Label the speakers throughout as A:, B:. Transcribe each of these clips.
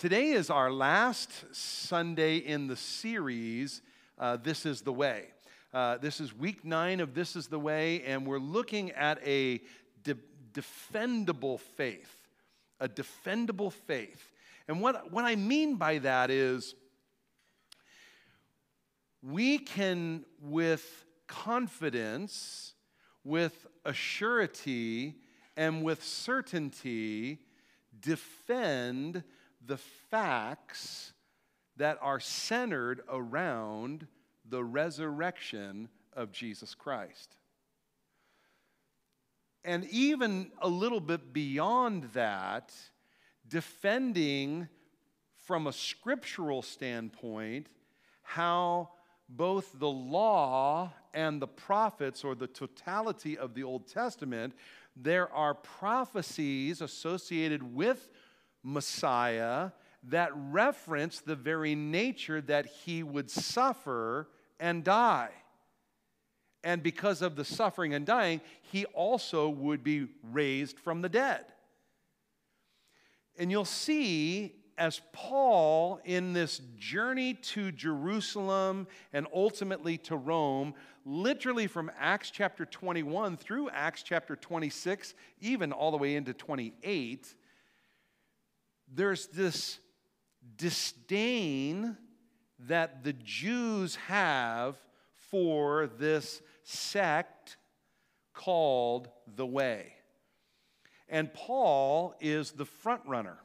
A: Today is our last Sunday in the series, uh, This is the Way. Uh, this is week nine of This is the Way, and we're looking at a de- defendable faith. A defendable faith. And what, what I mean by that is we can, with confidence, with assurity, and with certainty, defend the facts that are centered around the resurrection of Jesus Christ. And even a little bit beyond that, defending from a scriptural standpoint how both the law and the prophets, or the totality of the Old Testament, there are prophecies associated with Messiah that reference the very nature that he would suffer and die. And because of the suffering and dying, he also would be raised from the dead. And you'll see as Paul, in this journey to Jerusalem and ultimately to Rome, literally from Acts chapter 21 through Acts chapter 26, even all the way into 28, there's this disdain that the Jews have for this sect called the Way. And Paul is the front runner.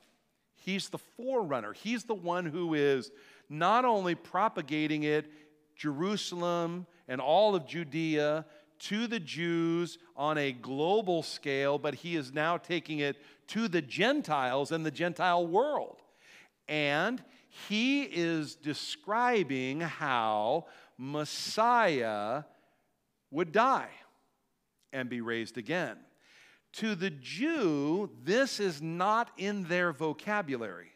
A: He's the forerunner. He's the one who is not only propagating it, Jerusalem and all of Judea, to the Jews on a global scale, but he is now taking it to the Gentiles and the Gentile world. And he is describing how Messiah would die and be raised again. To the Jew, this is not in their vocabulary.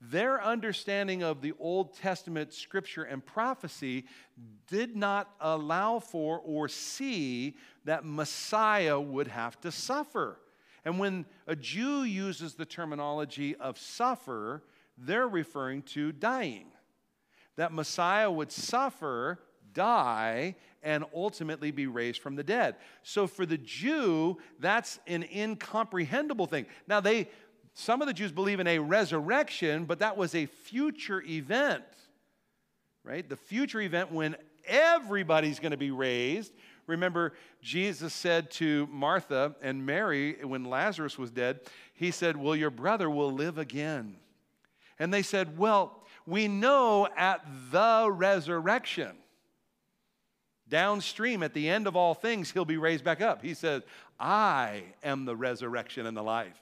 A: Their understanding of the Old Testament scripture and prophecy did not allow for or see that Messiah would have to suffer. And when a Jew uses the terminology of suffer, they're referring to dying. That Messiah would suffer, die, and ultimately be raised from the dead. So for the Jew, that's an incomprehensible thing. Now, they, some of the Jews believe in a resurrection, but that was a future event, right? The future event when everybody's going to be raised. Remember, Jesus said to Martha and Mary when Lazarus was dead, He said, Well, your brother will live again. And they said, Well, we know at the resurrection, downstream at the end of all things, he'll be raised back up. He says, I am the resurrection and the life.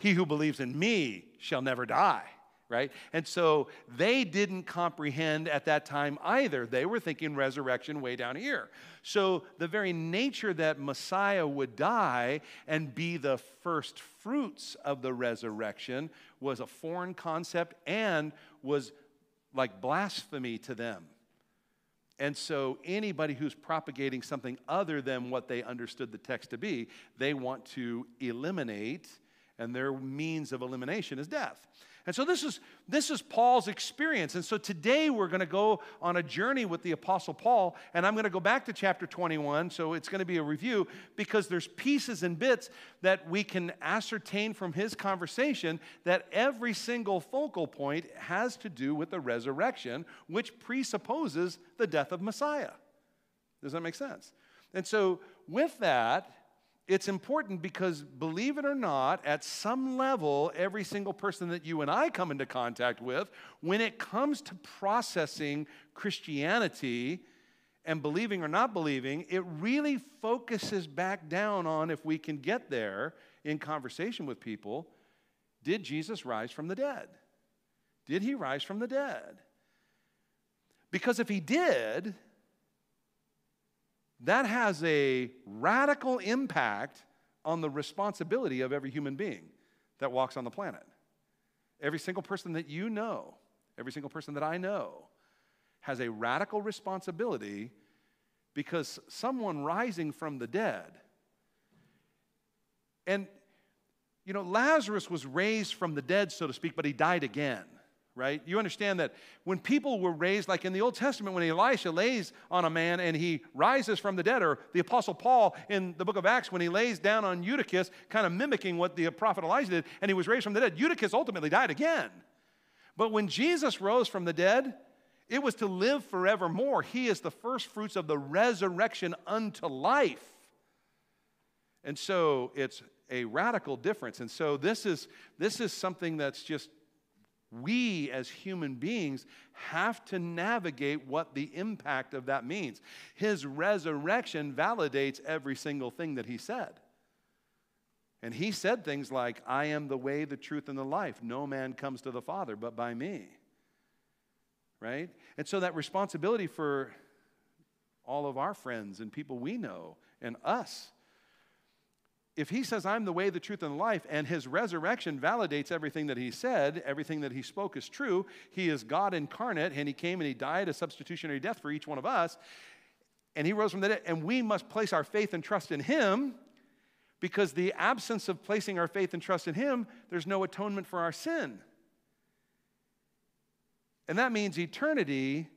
A: He who believes in me shall never die, right? And so they didn't comprehend at that time either. They were thinking resurrection way down here. So the very nature that Messiah would die and be the first fruits of the resurrection was a foreign concept and was like blasphemy to them. And so, anybody who's propagating something other than what they understood the text to be, they want to eliminate and their means of elimination is death. And so this is this is Paul's experience. And so today we're going to go on a journey with the apostle Paul and I'm going to go back to chapter 21, so it's going to be a review because there's pieces and bits that we can ascertain from his conversation that every single focal point has to do with the resurrection, which presupposes the death of Messiah. Does that make sense? And so with that, it's important because, believe it or not, at some level, every single person that you and I come into contact with, when it comes to processing Christianity and believing or not believing, it really focuses back down on if we can get there in conversation with people did Jesus rise from the dead? Did he rise from the dead? Because if he did, that has a radical impact on the responsibility of every human being that walks on the planet. Every single person that you know, every single person that I know, has a radical responsibility because someone rising from the dead. And, you know, Lazarus was raised from the dead, so to speak, but he died again right? You understand that when people were raised, like in the Old Testament, when Elisha lays on a man and he rises from the dead, or the Apostle Paul in the book of Acts, when he lays down on Eutychus, kind of mimicking what the prophet Elijah did, and he was raised from the dead, Eutychus ultimately died again. But when Jesus rose from the dead, it was to live forevermore. He is the first fruits of the resurrection unto life. And so it's a radical difference. And so this is, this is something that's just we as human beings have to navigate what the impact of that means. His resurrection validates every single thing that he said. And he said things like, I am the way, the truth, and the life. No man comes to the Father but by me. Right? And so that responsibility for all of our friends and people we know and us if he says, I'm the way, the truth, and the life, and his resurrection validates everything that he said, everything that he spoke is true, he is God incarnate, and he came and he died a substitutionary death for each one of us, and he rose from the dead, and we must place our faith and trust in him, because the absence of placing our faith and trust in him, there's no atonement for our sin. And that means eternity,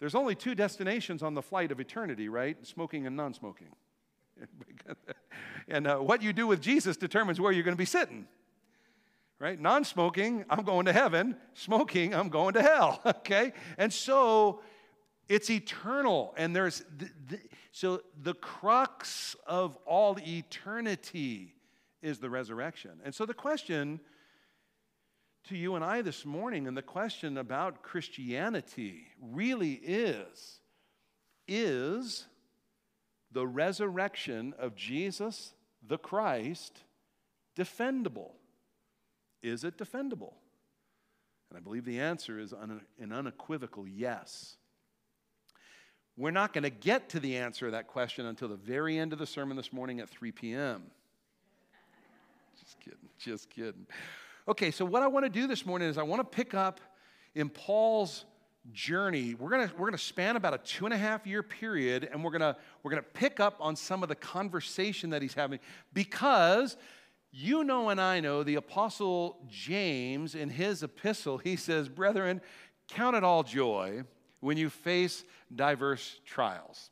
A: there's only two destinations on the flight of eternity, right? Smoking and non smoking. and uh, what you do with Jesus determines where you're going to be sitting. Right? Non smoking, I'm going to heaven. Smoking, I'm going to hell. Okay? And so it's eternal. And there's, the, the, so the crux of all eternity is the resurrection. And so the question to you and I this morning, and the question about Christianity really is is the resurrection of Jesus the Christ defendable? Is it defendable? And I believe the answer is an unequivocal yes. We're not going to get to the answer of that question until the very end of the sermon this morning at 3 p.m. Just kidding, just kidding. Okay, so what I want to do this morning is I want to pick up in Paul's journey. We're going to we're gonna span about a two and a half year period, and we're going to we're gonna pick up on some of the conversation that he's having because you know and I know the Apostle James in his epistle, he says, Brethren, count it all joy when you face diverse trials.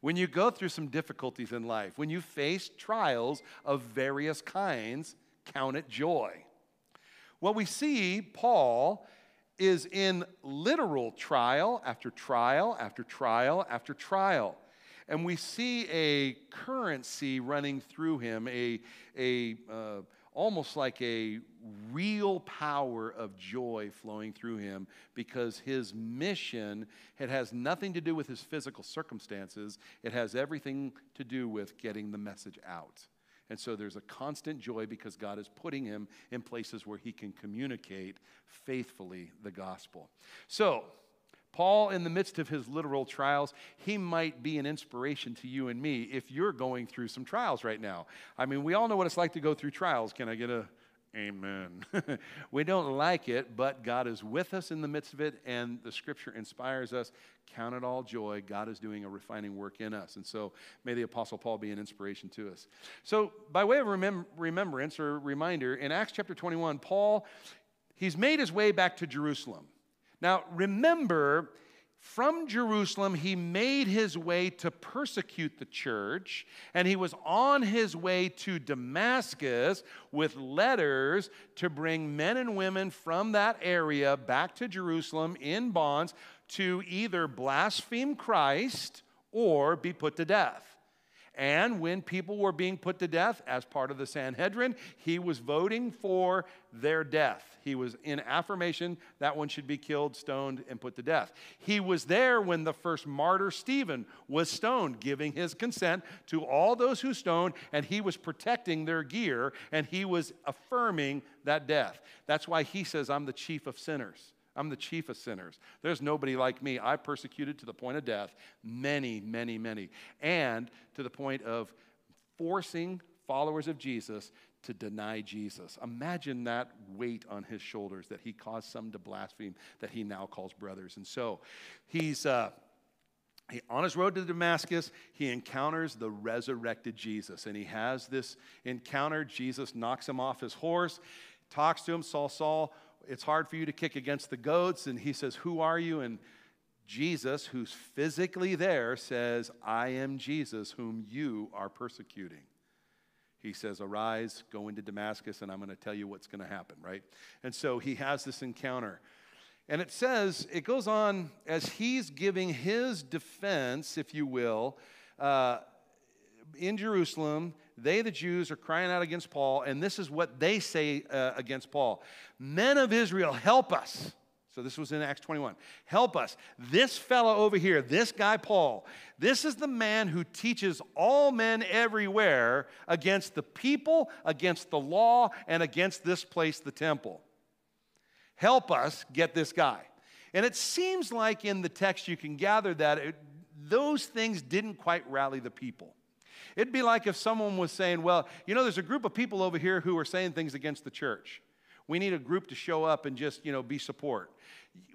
A: When you go through some difficulties in life, when you face trials of various kinds, count it joy. Well, we see Paul is in literal trial after trial after trial after trial. And we see a currency running through him, a, a, uh, almost like a real power of joy flowing through him because his mission it has nothing to do with his physical circumstances it has everything to do with getting the message out and so there's a constant joy because God is putting him in places where he can communicate faithfully the gospel. So, Paul, in the midst of his literal trials, he might be an inspiration to you and me if you're going through some trials right now. I mean, we all know what it's like to go through trials. Can I get a Amen. we don't like it, but God is with us in the midst of it, and the scripture inspires us. Count it all joy. God is doing a refining work in us. And so may the Apostle Paul be an inspiration to us. So, by way of remem- remembrance or reminder, in Acts chapter 21, Paul, he's made his way back to Jerusalem. Now, remember, from Jerusalem, he made his way to persecute the church, and he was on his way to Damascus with letters to bring men and women from that area back to Jerusalem in bonds to either blaspheme Christ or be put to death. And when people were being put to death as part of the Sanhedrin, he was voting for their death. He was in affirmation that one should be killed, stoned, and put to death. He was there when the first martyr, Stephen, was stoned, giving his consent to all those who stoned, and he was protecting their gear, and he was affirming that death. That's why he says, I'm the chief of sinners. I'm the chief of sinners. There's nobody like me. I persecuted to the point of death many, many, many, and to the point of forcing followers of Jesus to deny Jesus. Imagine that weight on his shoulders that he caused some to blaspheme that he now calls brothers. And so he's. Uh, he, on his road to Damascus, he encounters the resurrected Jesus. And he has this encounter. Jesus knocks him off his horse, talks to him, Saul, Saul, it's hard for you to kick against the goats. And he says, Who are you? And Jesus, who's physically there, says, I am Jesus, whom you are persecuting. He says, Arise, go into Damascus, and I'm going to tell you what's going to happen, right? And so he has this encounter. And it says, it goes on as he's giving his defense, if you will, uh, in Jerusalem. They, the Jews, are crying out against Paul, and this is what they say uh, against Paul Men of Israel, help us. So this was in Acts 21. Help us. This fellow over here, this guy Paul, this is the man who teaches all men everywhere against the people, against the law, and against this place, the temple. Help us get this guy. And it seems like in the text you can gather that it, those things didn't quite rally the people. It'd be like if someone was saying, Well, you know, there's a group of people over here who are saying things against the church. We need a group to show up and just, you know, be support.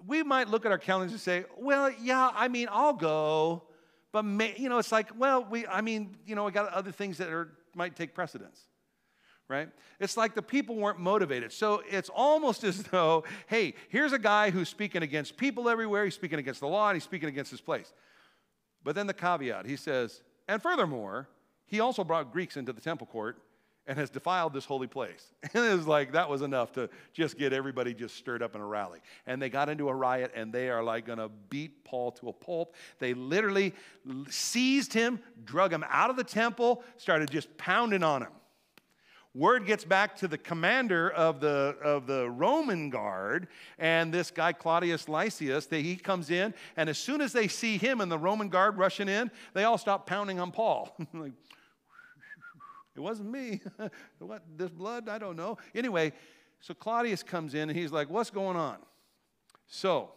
A: We might look at our calendars and say, Well, yeah, I mean, I'll go. But, may, you know, it's like, well, we, I mean, you know, we got other things that are, might take precedence right? It's like the people weren't motivated. So it's almost as though, hey, here's a guy who's speaking against people everywhere, he's speaking against the law, and he's speaking against his place. But then the caveat, he says, and furthermore, he also brought Greeks into the temple court and has defiled this holy place. And it was like that was enough to just get everybody just stirred up in a rally. And they got into a riot and they are like going to beat Paul to a pulp. They literally seized him, drug him out of the temple, started just pounding on him. Word gets back to the commander of the, of the Roman guard, and this guy, Claudius Lysias, that he comes in, and as soon as they see him and the Roman guard rushing in, they all stop pounding on Paul. it wasn't me. what, this blood? I don't know. Anyway, so Claudius comes in, and he's like, What's going on? So,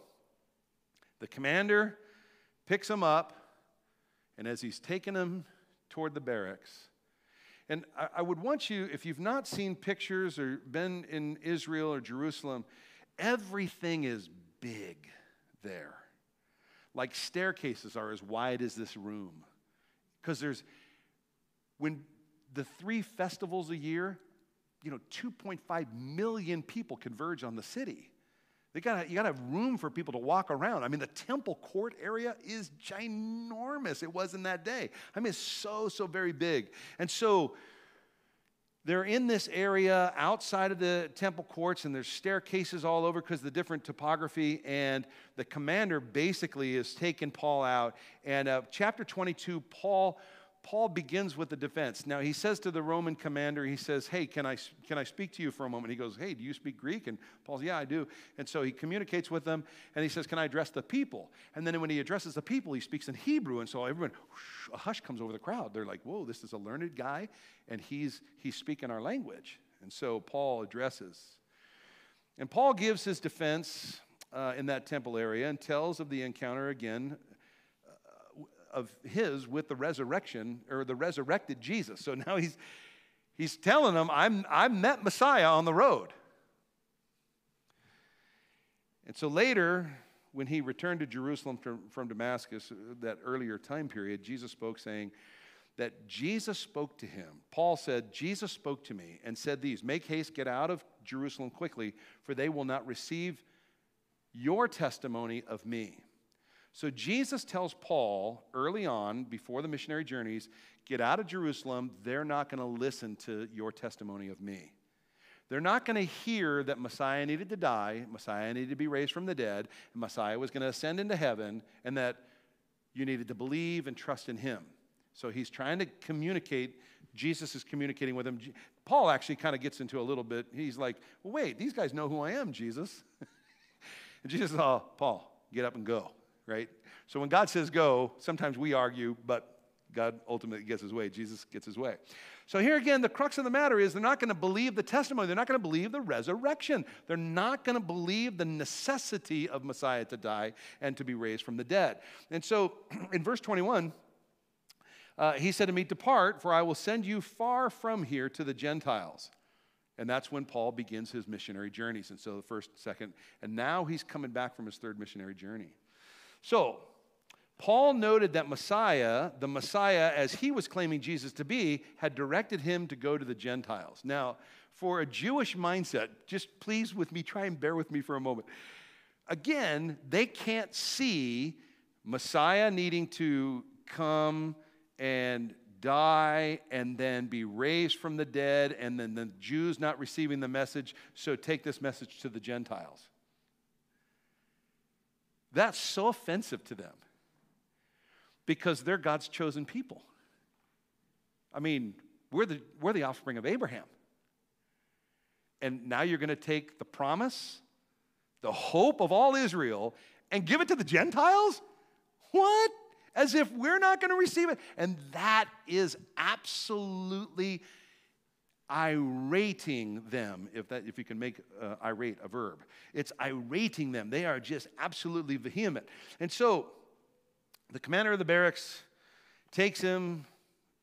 A: the commander picks him up, and as he's taking him toward the barracks, and I, I would want you, if you've not seen pictures or been in Israel or Jerusalem, everything is big there. Like staircases are as wide as this room. Because there's, when the three festivals a year, you know, 2.5 million people converge on the city. They gotta, you got to have room for people to walk around. I mean, the temple court area is ginormous. It was in that day. I mean, it's so, so very big. And so they're in this area outside of the temple courts, and there's staircases all over because the different topography. And the commander basically is taking Paul out. And uh, chapter 22, Paul Paul begins with the defense. Now, he says to the Roman commander, he says, Hey, can I, can I speak to you for a moment? He goes, Hey, do you speak Greek? And Paul's, Yeah, I do. And so he communicates with them, and he says, Can I address the people? And then when he addresses the people, he speaks in Hebrew. And so everyone, whoosh, a hush comes over the crowd. They're like, Whoa, this is a learned guy, and he's, he's speaking our language. And so Paul addresses. And Paul gives his defense uh, in that temple area and tells of the encounter again of his with the resurrection or the resurrected Jesus. So now he's, he's telling them, I'm, I met Messiah on the road. And so later, when he returned to Jerusalem from, from Damascus, uh, that earlier time period, Jesus spoke saying, that Jesus spoke to him. Paul said, Jesus spoke to me and said these Make haste, get out of Jerusalem quickly, for they will not receive your testimony of me. So Jesus tells Paul early on, before the missionary journeys, get out of Jerusalem. They're not going to listen to your testimony of me. They're not going to hear that Messiah needed to die, Messiah needed to be raised from the dead, and Messiah was going to ascend into heaven, and that you needed to believe and trust in him. So he's trying to communicate. Jesus is communicating with him. Paul actually kind of gets into a little bit. He's like, well, wait, these guys know who I am, Jesus. and Jesus says, oh, Paul, get up and go right? So when God says go, sometimes we argue, but God ultimately gets his way. Jesus gets his way. So here again, the crux of the matter is they're not going to believe the testimony. They're not going to believe the resurrection. They're not going to believe the necessity of Messiah to die and to be raised from the dead. And so in verse 21, uh, he said to me, Depart, for I will send you far from here to the Gentiles. And that's when Paul begins his missionary journeys. And so the first, second, and now he's coming back from his third missionary journey. So, Paul noted that Messiah, the Messiah as he was claiming Jesus to be, had directed him to go to the Gentiles. Now, for a Jewish mindset, just please with me, try and bear with me for a moment. Again, they can't see Messiah needing to come and die and then be raised from the dead, and then the Jews not receiving the message, so take this message to the Gentiles. That's so offensive to them because they're God's chosen people. I mean, we're the, we're the offspring of Abraham. And now you're going to take the promise, the hope of all Israel, and give it to the Gentiles? What? As if we're not going to receive it. And that is absolutely irating them, if, that, if you can make uh, irate a verb. It's irating them. They are just absolutely vehement. And so the commander of the barracks takes him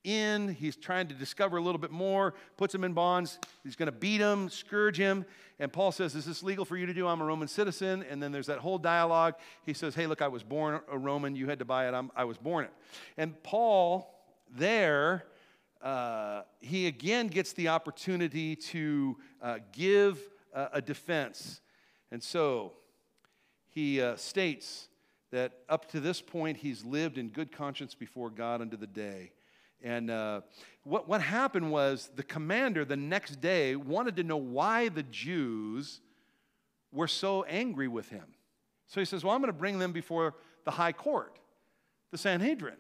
A: in. He's trying to discover a little bit more, puts him in bonds. He's going to beat him, scourge him. And Paul says, Is this legal for you to do? I'm a Roman citizen. And then there's that whole dialogue. He says, Hey, look, I was born a Roman. You had to buy it. I'm, i was born it. And Paul, there, uh, he again gets the opportunity to uh, give uh, a defense. And so he uh, states that up to this point, he's lived in good conscience before God unto the day. And uh, what, what happened was the commander the next day wanted to know why the Jews were so angry with him. So he says, Well, I'm going to bring them before the high court, the Sanhedrin.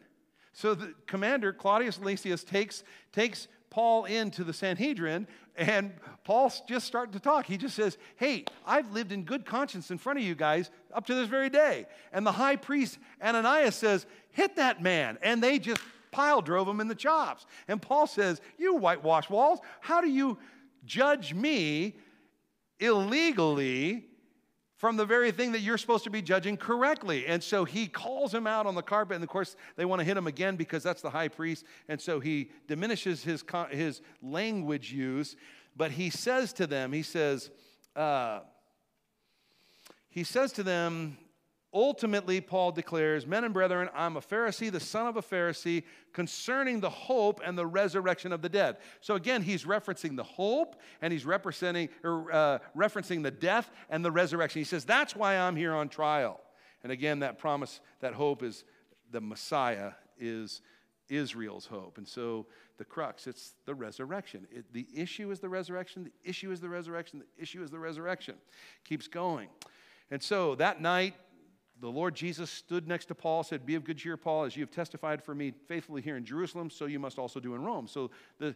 A: So the commander, Claudius Lysias, takes, takes Paul into the Sanhedrin, and Paul's just starting to talk. He just says, Hey, I've lived in good conscience in front of you guys up to this very day. And the high priest, Ananias, says, Hit that man. And they just pile drove him in the chops. And Paul says, You whitewash walls, how do you judge me illegally from the very thing that you're supposed to be judging correctly. And so he calls him out on the carpet. And of course, they want to hit him again because that's the high priest. And so he diminishes his, his language use. But he says to them, he says, uh, he says to them, Ultimately, Paul declares, Men and brethren, I'm a Pharisee, the son of a Pharisee, concerning the hope and the resurrection of the dead. So again, he's referencing the hope and he's representing, or, uh, referencing the death and the resurrection. He says, That's why I'm here on trial. And again, that promise, that hope is the Messiah is Israel's hope. And so the crux, it's the resurrection. It, the issue is the resurrection. The issue is the resurrection. The issue is the resurrection. Keeps going. And so that night, the Lord Jesus stood next to Paul, said, Be of good cheer, Paul, as you have testified for me faithfully here in Jerusalem, so you must also do in Rome. So the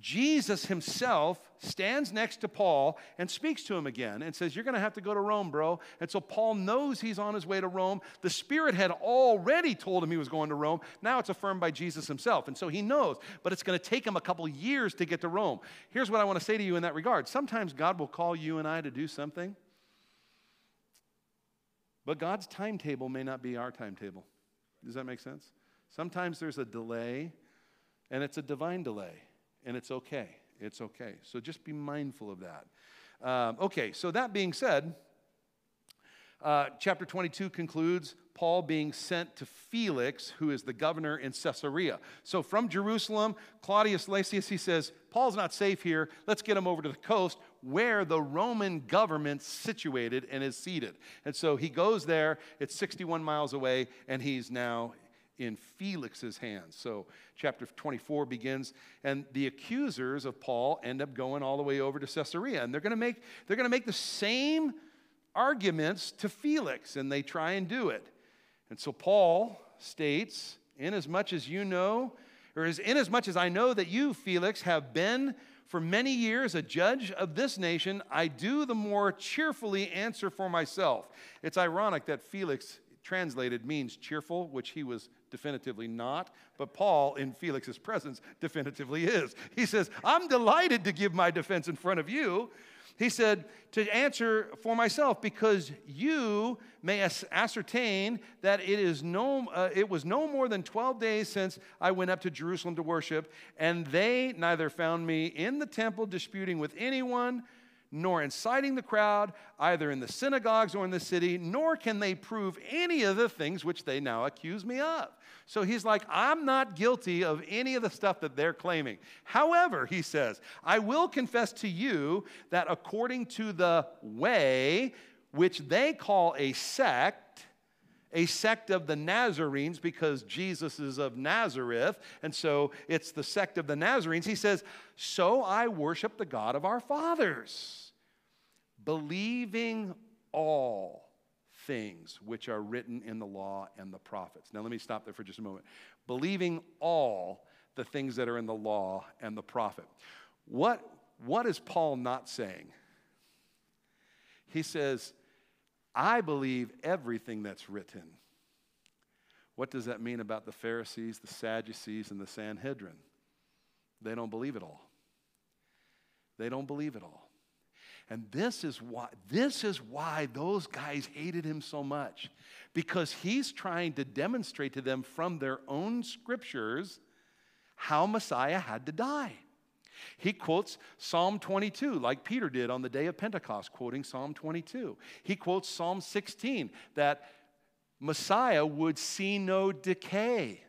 A: Jesus himself stands next to Paul and speaks to him again and says, You're going to have to go to Rome, bro. And so Paul knows he's on his way to Rome. The Spirit had already told him he was going to Rome. Now it's affirmed by Jesus himself. And so he knows, but it's going to take him a couple years to get to Rome. Here's what I want to say to you in that regard sometimes God will call you and I to do something but God's timetable may not be our timetable. Does that make sense? Sometimes there's a delay, and it's a divine delay, and it's okay. It's okay. So just be mindful of that. Um, okay, so that being said, uh, chapter 22 concludes Paul being sent to Felix, who is the governor in Caesarea. So from Jerusalem, Claudius Lysias, he says, Paul's not safe here. Let's get him over to the coast where the Roman government's situated and is seated. And so he goes there. It's 61 miles away, and he's now in Felix's hands. So chapter 24 begins, and the accusers of Paul end up going all the way over to Caesarea. And they're going to make, they're going to make the same arguments to Felix, and they try and do it. And so Paul states, inasmuch as much as you know, or as inasmuch as I know that you, Felix, have been for many years a judge of this nation, I do the more cheerfully answer for myself. It's ironic that Felix translated means cheerful, which he was definitively not, but Paul, in Felix's presence, definitively is. He says, I'm delighted to give my defense in front of you he said, To answer for myself, because you may ascertain that it, is no, uh, it was no more than 12 days since I went up to Jerusalem to worship, and they neither found me in the temple disputing with anyone, nor inciting the crowd, either in the synagogues or in the city, nor can they prove any of the things which they now accuse me of. So he's like, I'm not guilty of any of the stuff that they're claiming. However, he says, I will confess to you that according to the way, which they call a sect, a sect of the Nazarenes because Jesus is of Nazareth, and so it's the sect of the Nazarenes. He says, So I worship the God of our fathers, believing all things which are written in the law and the prophets. Now, let me stop there for just a moment. Believing all the things that are in the law and the prophet. What, what is Paul not saying? He says, I believe everything that's written. What does that mean about the Pharisees, the Sadducees, and the Sanhedrin? They don't believe it all. They don't believe it all. And this is why this is why those guys hated him so much because he's trying to demonstrate to them from their own scriptures how Messiah had to die. He quotes Psalm 22, like Peter did on the day of Pentecost, quoting Psalm 22. He quotes Psalm 16, that Messiah would see no decay.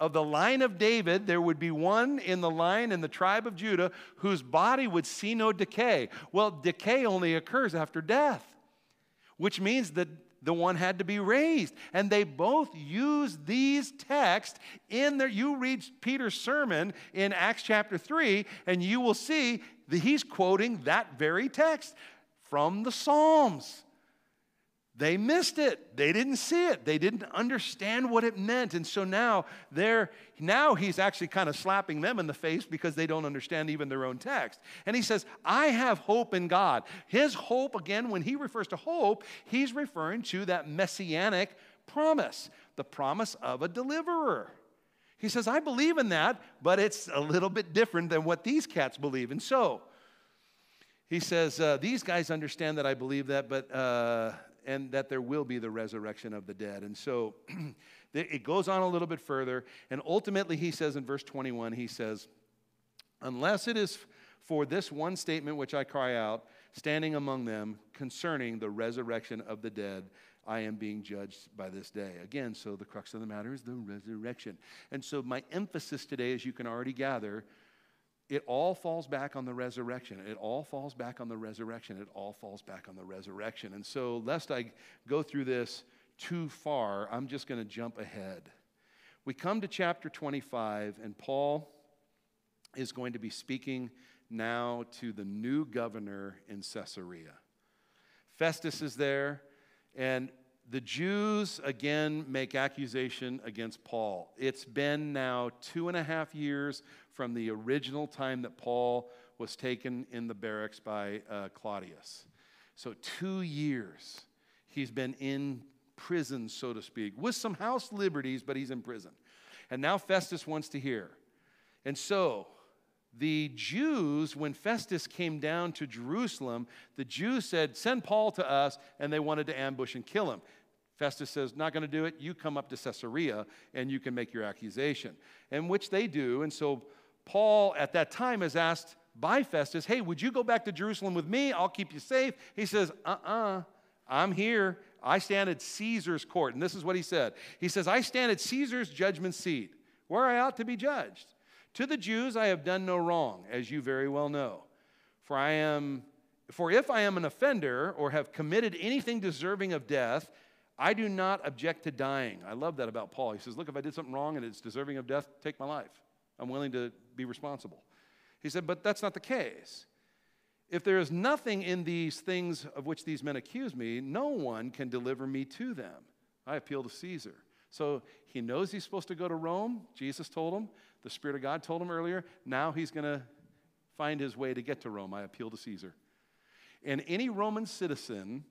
A: Of the line of David, there would be one in the line in the tribe of Judah whose body would see no decay. Well, decay only occurs after death, which means that the one had to be raised. And they both use these texts in their, you read Peter's sermon in Acts chapter 3, and you will see that he's quoting that very text from the Psalms. They missed it. They didn't see it. They didn't understand what it meant. And so now they're now he's actually kind of slapping them in the face because they don't understand even their own text. And he says, "I have hope in God." His hope again when he refers to hope, he's referring to that messianic promise, the promise of a deliverer. He says, "I believe in that, but it's a little bit different than what these cats believe." And so he says, uh, These guys understand that I believe that, but uh, and that there will be the resurrection of the dead. And so it goes on a little bit further. And ultimately, he says in verse 21, he says, Unless it is for this one statement which I cry out, standing among them concerning the resurrection of the dead, I am being judged by this day. Again, so the crux of the matter is the resurrection. And so, my emphasis today, as you can already gather, it all falls back on the resurrection. It all falls back on the resurrection. It all falls back on the resurrection. And so, lest I go through this too far, I'm just going to jump ahead. We come to chapter 25, and Paul is going to be speaking now to the new governor in Caesarea. Festus is there, and the Jews again make accusation against Paul. It's been now two and a half years from the original time that Paul was taken in the barracks by uh, Claudius. So, two years he's been in prison, so to speak, with some house liberties, but he's in prison. And now Festus wants to hear. And so, the Jews, when Festus came down to Jerusalem, the Jews said, Send Paul to us, and they wanted to ambush and kill him. Festus says, Not going to do it. You come up to Caesarea and you can make your accusation. And which they do. And so Paul at that time is asked by Festus, Hey, would you go back to Jerusalem with me? I'll keep you safe. He says, Uh uh-uh, uh, i am here. I stand at Caesar's court. And this is what he said He says, I stand at Caesar's judgment seat, where I ought to be judged. To the Jews I have done no wrong, as you very well know. For I am for if I am an offender or have committed anything deserving of death, I do not object to dying. I love that about Paul. He says, Look, if I did something wrong and it's deserving of death, take my life. I'm willing to be responsible. He said, But that's not the case. If there is nothing in these things of which these men accuse me, no one can deliver me to them. I appeal to Caesar. So he knows he's supposed to go to Rome. Jesus told him. The Spirit of God told him earlier. Now he's going to find his way to get to Rome. I appeal to Caesar. And any Roman citizen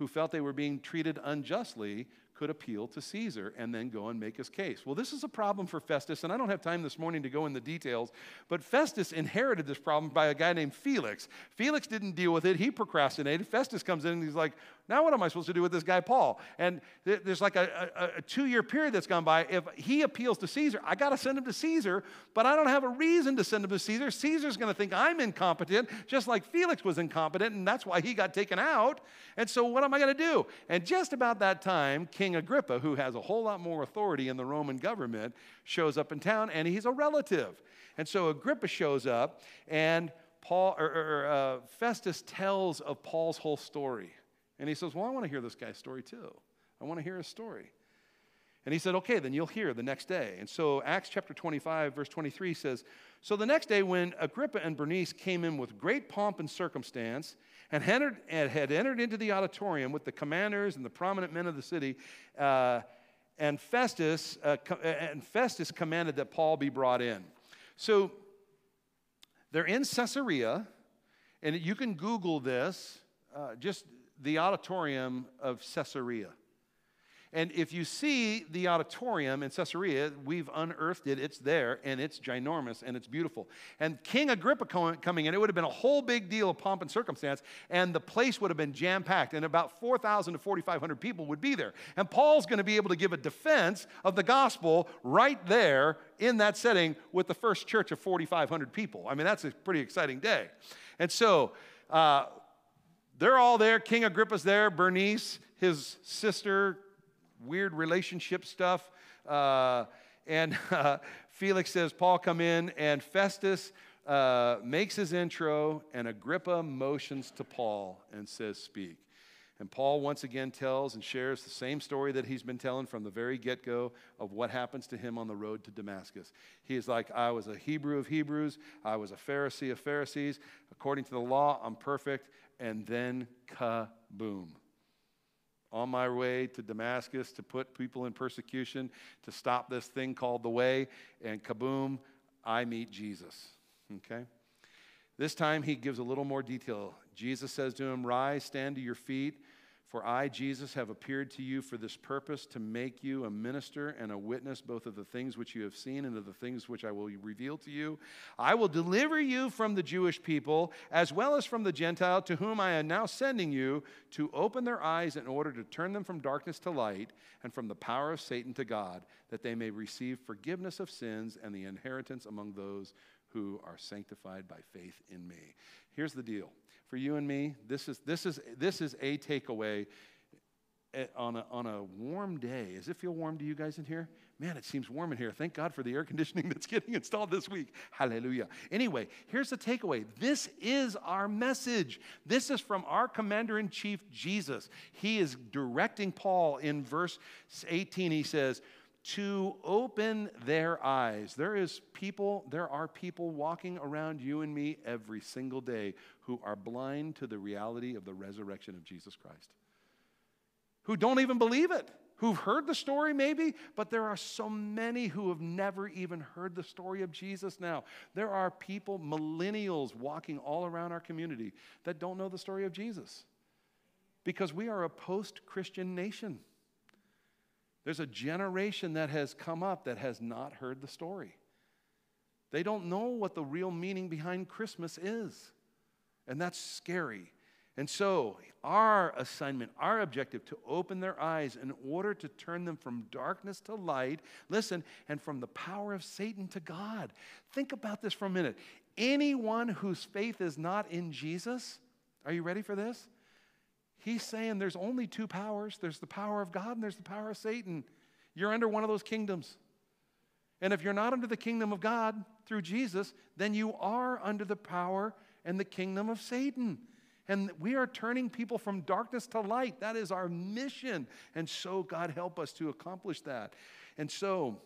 A: who felt they were being treated unjustly could appeal to Caesar and then go and make his case. Well, this is a problem for Festus, and I don't have time this morning to go in the details, but Festus inherited this problem by a guy named Felix. Felix didn't deal with it, he procrastinated. Festus comes in and he's like, now what am I supposed to do with this guy, Paul? And th- there's like a, a, a two year period that's gone by. If he appeals to Caesar, I got to send him to Caesar, but I don't have a reason to send him to Caesar. Caesar's going to think I'm incompetent, just like Felix was incompetent, and that's why he got taken out. And so what am I going to do? And just about that time, King Agrippa, who has a whole lot more authority in the Roman government, shows up in town, and he's a relative. And so Agrippa shows up, and Paul or, or uh, Festus tells of Paul's whole story. And he says, Well, I want to hear this guy's story too. I want to hear his story. And he said, Okay, then you'll hear the next day. And so Acts chapter 25, verse 23 says, So the next day, when Agrippa and Bernice came in with great pomp and circumstance, and, had entered into the auditorium with the commanders and the prominent men of the city, uh, and Festus, uh, uh, and Festus commanded that Paul be brought in. So they're in Caesarea, and you can Google this. Uh, just the auditorium of Caesarea. And if you see the auditorium in Caesarea, we've unearthed it. It's there, and it's ginormous, and it's beautiful. And King Agrippa coming in, it would have been a whole big deal of pomp and circumstance, and the place would have been jam packed, and about 4,000 to 4,500 people would be there. And Paul's going to be able to give a defense of the gospel right there in that setting with the first church of 4,500 people. I mean, that's a pretty exciting day. And so, uh, they're all there. King Agrippa's there. Bernice, his sister, weird relationship stuff. Uh, and uh, Felix says, Paul, come in. And Festus uh, makes his intro, and Agrippa motions to Paul and says, Speak. And Paul once again tells and shares the same story that he's been telling from the very get go of what happens to him on the road to Damascus. He is like, I was a Hebrew of Hebrews, I was a Pharisee of Pharisees. According to the law, I'm perfect and then kaboom. On my way to Damascus to put people in persecution, to stop this thing called the way, and kaboom, I meet Jesus. Okay? This time he gives a little more detail. Jesus says to him, Rise, stand to your feet. For I, Jesus, have appeared to you for this purpose, to make you a minister and a witness both of the things which you have seen and of the things which I will reveal to you. I will deliver you from the Jewish people as well as from the Gentile, to whom I am now sending you, to open their eyes in order to turn them from darkness to light and from the power of Satan to God, that they may receive forgiveness of sins and the inheritance among those who are sanctified by faith in me. Here's the deal for you and me, this is, this is, this is a takeaway eh, on a, on a warm day. Does it feel warm to you guys in here? Man, it seems warm in here. Thank God for the air conditioning that's getting installed this week. Hallelujah. Anyway, here's the takeaway this is our message. This is from our commander in chief, Jesus. He is directing Paul in verse 18. He says, to open their eyes. There is people, there are people walking around you and me every single day who are blind to the reality of the resurrection of Jesus Christ. Who don't even believe it. Who've heard the story maybe, but there are so many who have never even heard the story of Jesus now. There are people, millennials, walking all around our community that don't know the story of Jesus because we are a post Christian nation. There's a generation that has come up that has not heard the story. They don't know what the real meaning behind Christmas is. And that's scary. And so, our assignment, our objective to open their eyes in order to turn them from darkness to light, listen, and from the power of Satan to God. Think about this for a minute. Anyone whose faith is not in Jesus, are you ready for this? He's saying there's only two powers there's the power of God and there's the power of Satan. You're under one of those kingdoms. And if you're not under the kingdom of God through Jesus, then you are under the power and the kingdom of Satan. And we are turning people from darkness to light. That is our mission. And so, God, help us to accomplish that. And so,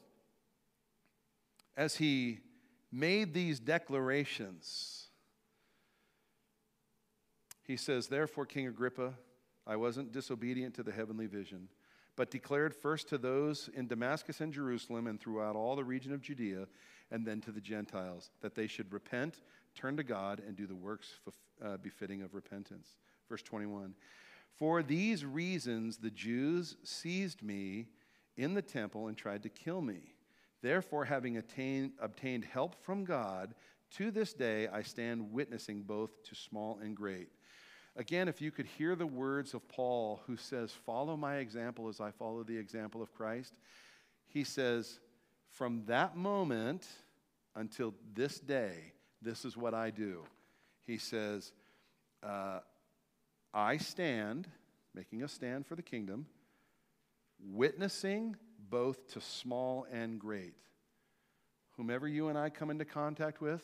A: as he made these declarations, he says, Therefore, King Agrippa, I wasn't disobedient to the heavenly vision, but declared first to those in Damascus and Jerusalem and throughout all the region of Judea, and then to the Gentiles, that they should repent, turn to God, and do the works uh, befitting of repentance. Verse 21 For these reasons, the Jews seized me in the temple and tried to kill me. Therefore, having attained, obtained help from God, to this day I stand witnessing both to small and great. Again, if you could hear the words of Paul, who says, Follow my example as I follow the example of Christ, he says, From that moment until this day, this is what I do. He says, uh, I stand, making a stand for the kingdom, witnessing both to small and great. Whomever you and I come into contact with,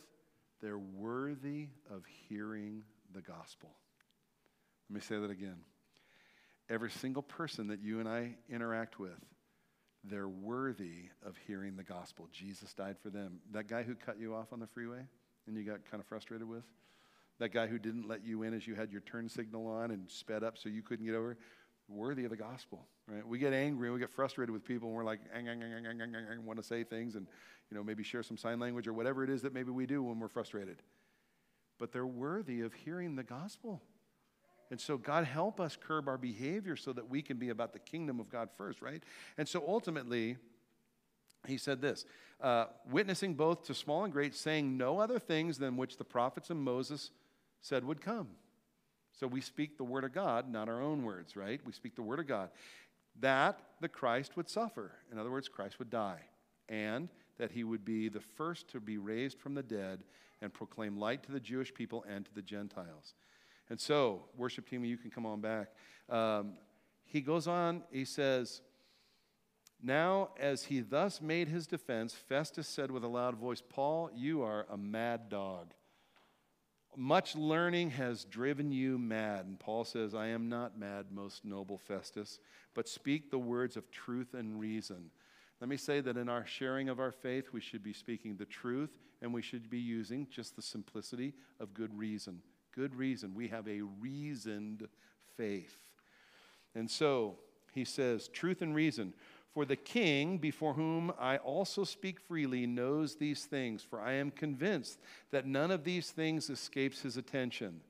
A: they're worthy of hearing the gospel. Let me say that again. Every single person that you and I interact with, they're worthy of hearing the gospel. Jesus died for them. That guy who cut you off on the freeway and you got kind of frustrated with, that guy who didn't let you in as you had your turn signal on and sped up so you couldn't get over, worthy of the gospel, right? We get angry and we get frustrated with people and we're like, ang, ang, ang, ang, ang, ang, want to say things and, you know, maybe share some sign language or whatever it is that maybe we do when we're frustrated. But they're worthy of hearing the gospel. And so, God, help us curb our behavior so that we can be about the kingdom of God first, right? And so, ultimately, he said this uh, witnessing both to small and great, saying no other things than which the prophets and Moses said would come. So, we speak the word of God, not our own words, right? We speak the word of God. That the Christ would suffer. In other words, Christ would die. And that he would be the first to be raised from the dead and proclaim light to the Jewish people and to the Gentiles. And so, worship team, you can come on back. Um, he goes on, he says, Now, as he thus made his defense, Festus said with a loud voice, Paul, you are a mad dog. Much learning has driven you mad. And Paul says, I am not mad, most noble Festus, but speak the words of truth and reason. Let me say that in our sharing of our faith, we should be speaking the truth and we should be using just the simplicity of good reason. Good reason. We have a reasoned faith. And so he says, truth and reason. For the king, before whom I also speak freely, knows these things, for I am convinced that none of these things escapes his attention.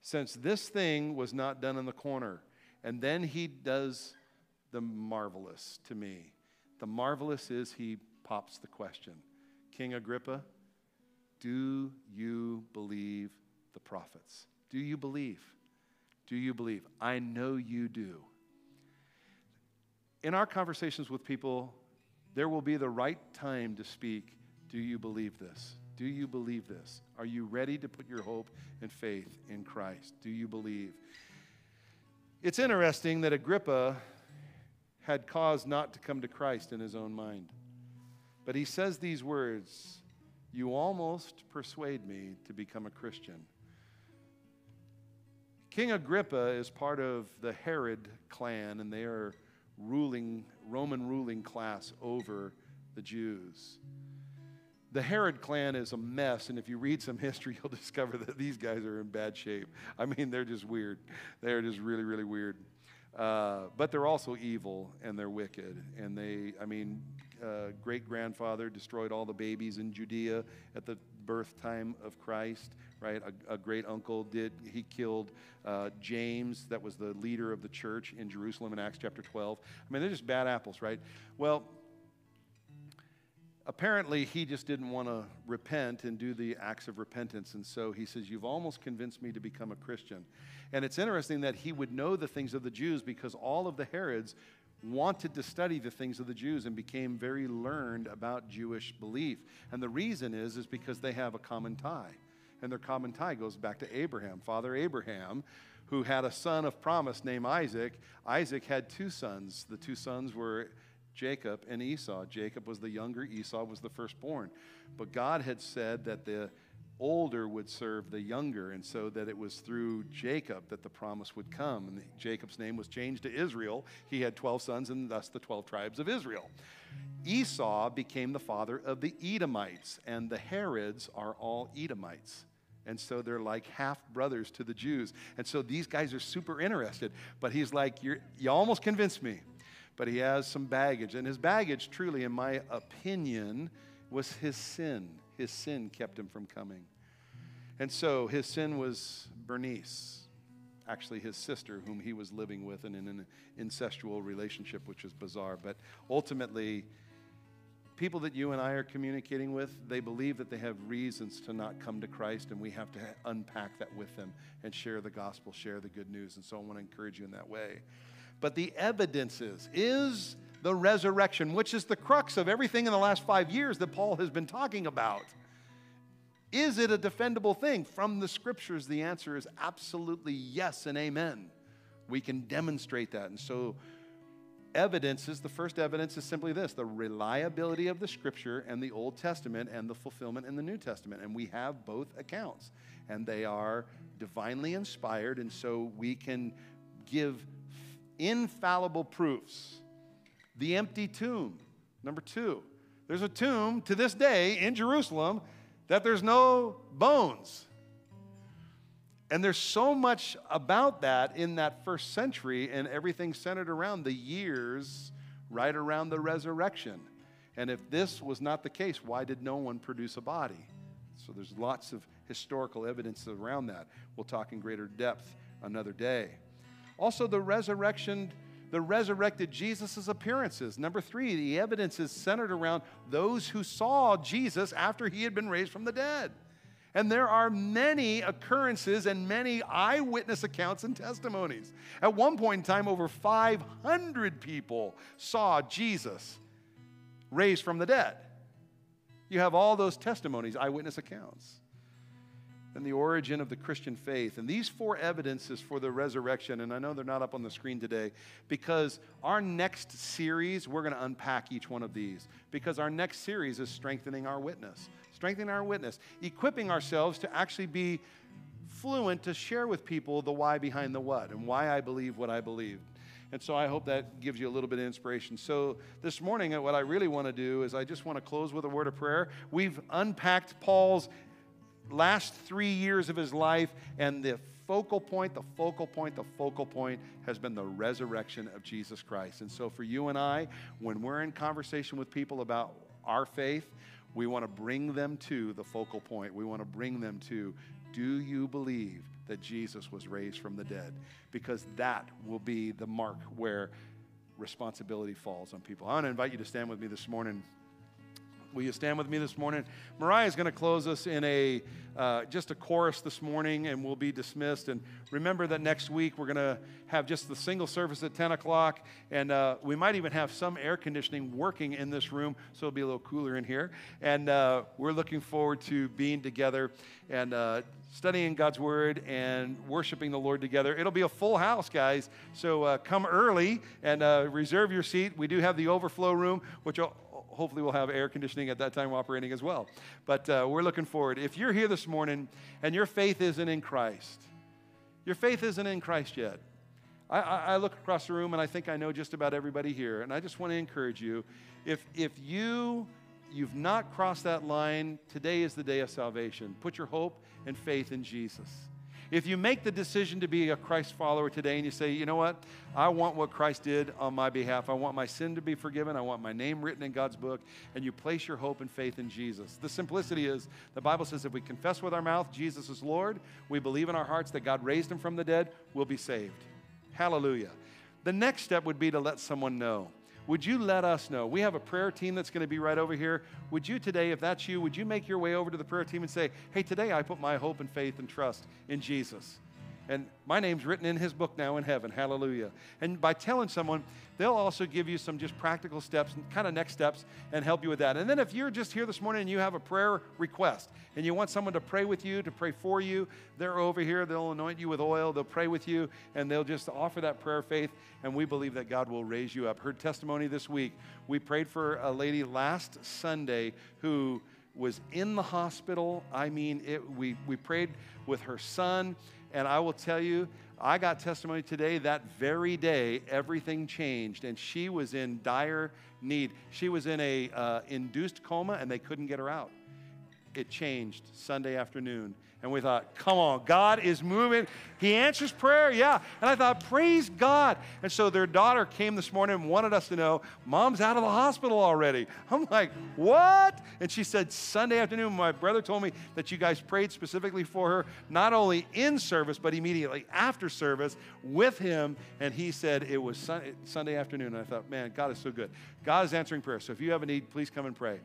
A: Since this thing was not done in the corner. And then he does the marvelous to me. The marvelous is he pops the question King Agrippa, do you believe the prophets. Do you believe? Do you believe? I know you do. In our conversations with people, there will be the right time to speak. Do you believe this? Do you believe this? Are you ready to put your hope and faith in Christ? Do you believe? It's interesting that Agrippa had cause not to come to Christ in his own mind. But he says these words You almost persuade me to become a Christian. King Agrippa is part of the Herod clan, and they are ruling, Roman ruling class over the Jews. The Herod clan is a mess, and if you read some history, you'll discover that these guys are in bad shape. I mean, they're just weird. They're just really, really weird. Uh, but they're also evil and they're wicked. And they, I mean, uh, great grandfather destroyed all the babies in Judea at the birth time of Christ right? A, a great uncle did, he killed uh, James, that was the leader of the church in Jerusalem in Acts chapter 12. I mean, they're just bad apples, right? Well, apparently he just didn't want to repent and do the acts of repentance. And so he says, You've almost convinced me to become a Christian. And it's interesting that he would know the things of the Jews because all of the Herods wanted to study the things of the Jews and became very learned about Jewish belief. And the reason is is because they have a common tie and their common tie goes back to Abraham. Father Abraham, who had a son of promise named Isaac, Isaac had two sons. The two sons were Jacob and Esau. Jacob was the younger, Esau was the firstborn. But God had said that the older would serve the younger, and so that it was through Jacob that the promise would come. And Jacob's name was changed to Israel. He had 12 sons, and thus the 12 tribes of Israel. Esau became the father of the Edomites, and the Herods are all Edomites. And so they're like half brothers to the Jews. And so these guys are super interested. But he's like, you almost convinced me. But he has some baggage. And his baggage, truly, in my opinion, was his sin. His sin kept him from coming. And so his sin was Bernice. Actually his sister, whom he was living with and in an incestual relationship, which is bizarre. But ultimately, people that you and I are communicating with, they believe that they have reasons to not come to Christ, and we have to unpack that with them and share the gospel, share the good news. And so I want to encourage you in that way. But the evidences is the resurrection, which is the crux of everything in the last five years that Paul has been talking about. Is it a defendable thing? From the scriptures, the answer is absolutely yes and amen. We can demonstrate that. And so, evidence is the first evidence is simply this the reliability of the scripture and the Old Testament and the fulfillment in the New Testament. And we have both accounts, and they are divinely inspired. And so, we can give infallible proofs. The empty tomb, number two. There's a tomb to this day in Jerusalem that there's no bones. And there's so much about that in that first century, and everything centered around the years right around the resurrection. And if this was not the case, why did no one produce a body? So there's lots of historical evidence around that. We'll talk in greater depth another day. Also, the resurrection the resurrected Jesus' appearances. Number three, the evidence is centered around those who saw Jesus after he had been raised from the dead. And there are many occurrences and many eyewitness accounts and testimonies. At one point in time, over 500 people saw Jesus raised from the dead. You have all those testimonies, eyewitness accounts and the origin of the Christian faith. And these four evidences for the resurrection, and I know they're not up on the screen today, because our next series, we're going to unpack each one of these, because our next series is strengthening our witness. Strengthening our witness, equipping ourselves to actually be fluent to share with people the why behind the what and why I believe what I believe. And so I hope that gives you a little bit of inspiration. So this morning, what I really want to do is I just want to close with a word of prayer. We've unpacked Paul's last three years of his life, and the focal point, the focal point, the focal point has been the resurrection of Jesus Christ. And so, for you and I, when we're in conversation with people about our faith, we want to bring them to the focal point. We want to bring them to do you believe that Jesus was raised from the dead? Because that will be the mark where responsibility falls on people. I want to invite you to stand with me this morning. Will you stand with me this morning? Mariah is going to close us in a uh, just a chorus this morning, and we'll be dismissed. And remember that next week we're going to have just the single service at 10 o'clock, and uh, we might even have some air conditioning working in this room, so it'll be a little cooler in here. And uh, we're looking forward to being together and uh, studying God's Word and worshiping the Lord together. It'll be a full house, guys. So uh, come early and uh, reserve your seat. We do have the overflow room, which will hopefully we'll have air conditioning at that time operating as well. But uh, we're looking forward. If you're here this morning and your faith isn't in Christ, your faith isn't in Christ yet. I, I, look across the room and I think I know just about everybody here, and I just want to encourage you. If if you you've not crossed that line, today is the day of salvation. Put your hope and faith in Jesus. If you make the decision to be a Christ follower today and you say, you know what, I want what Christ did on my behalf, I want my sin to be forgiven, I want my name written in God's book, and you place your hope and faith in Jesus. The simplicity is the Bible says if we confess with our mouth Jesus is Lord, we believe in our hearts that God raised him from the dead, we'll be saved. Hallelujah. The next step would be to let someone know would you let us know? We have a prayer team that's going to be right over here. Would you today, if that's you, would you make your way over to the prayer team and say, hey, today I put my hope and faith and trust in Jesus? And my name's written in his book now in heaven. Hallelujah. And by telling someone, they'll also give you some just practical steps and kind of next steps and help you with that. And then if you're just here this morning and you have a prayer request and you want someone to pray with you, to pray for you, they're over here. They'll anoint you with oil, they'll pray with you, and they'll just offer that prayer of faith. And we believe that God will raise you up. Heard testimony this week. We prayed for a lady last Sunday who was in the hospital. I mean, it, we, we prayed with her son and I will tell you, I got testimony today that very day, everything changed, and she was in dire need. She was in a uh, induced coma, and they couldn't get her out. It changed Sunday afternoon, And we thought, come on, God is moving. He answers prayer, yeah. And I thought, praise God. And so their daughter came this morning and wanted us to know, Mom's out of the hospital already. I'm like, what? And she said, Sunday afternoon, my brother told me that you guys prayed specifically for her, not only in service, but immediately after service with him. And he said it was Sunday afternoon. And I thought, man, God is so good. God is answering prayer. So if you have a need, please come and pray.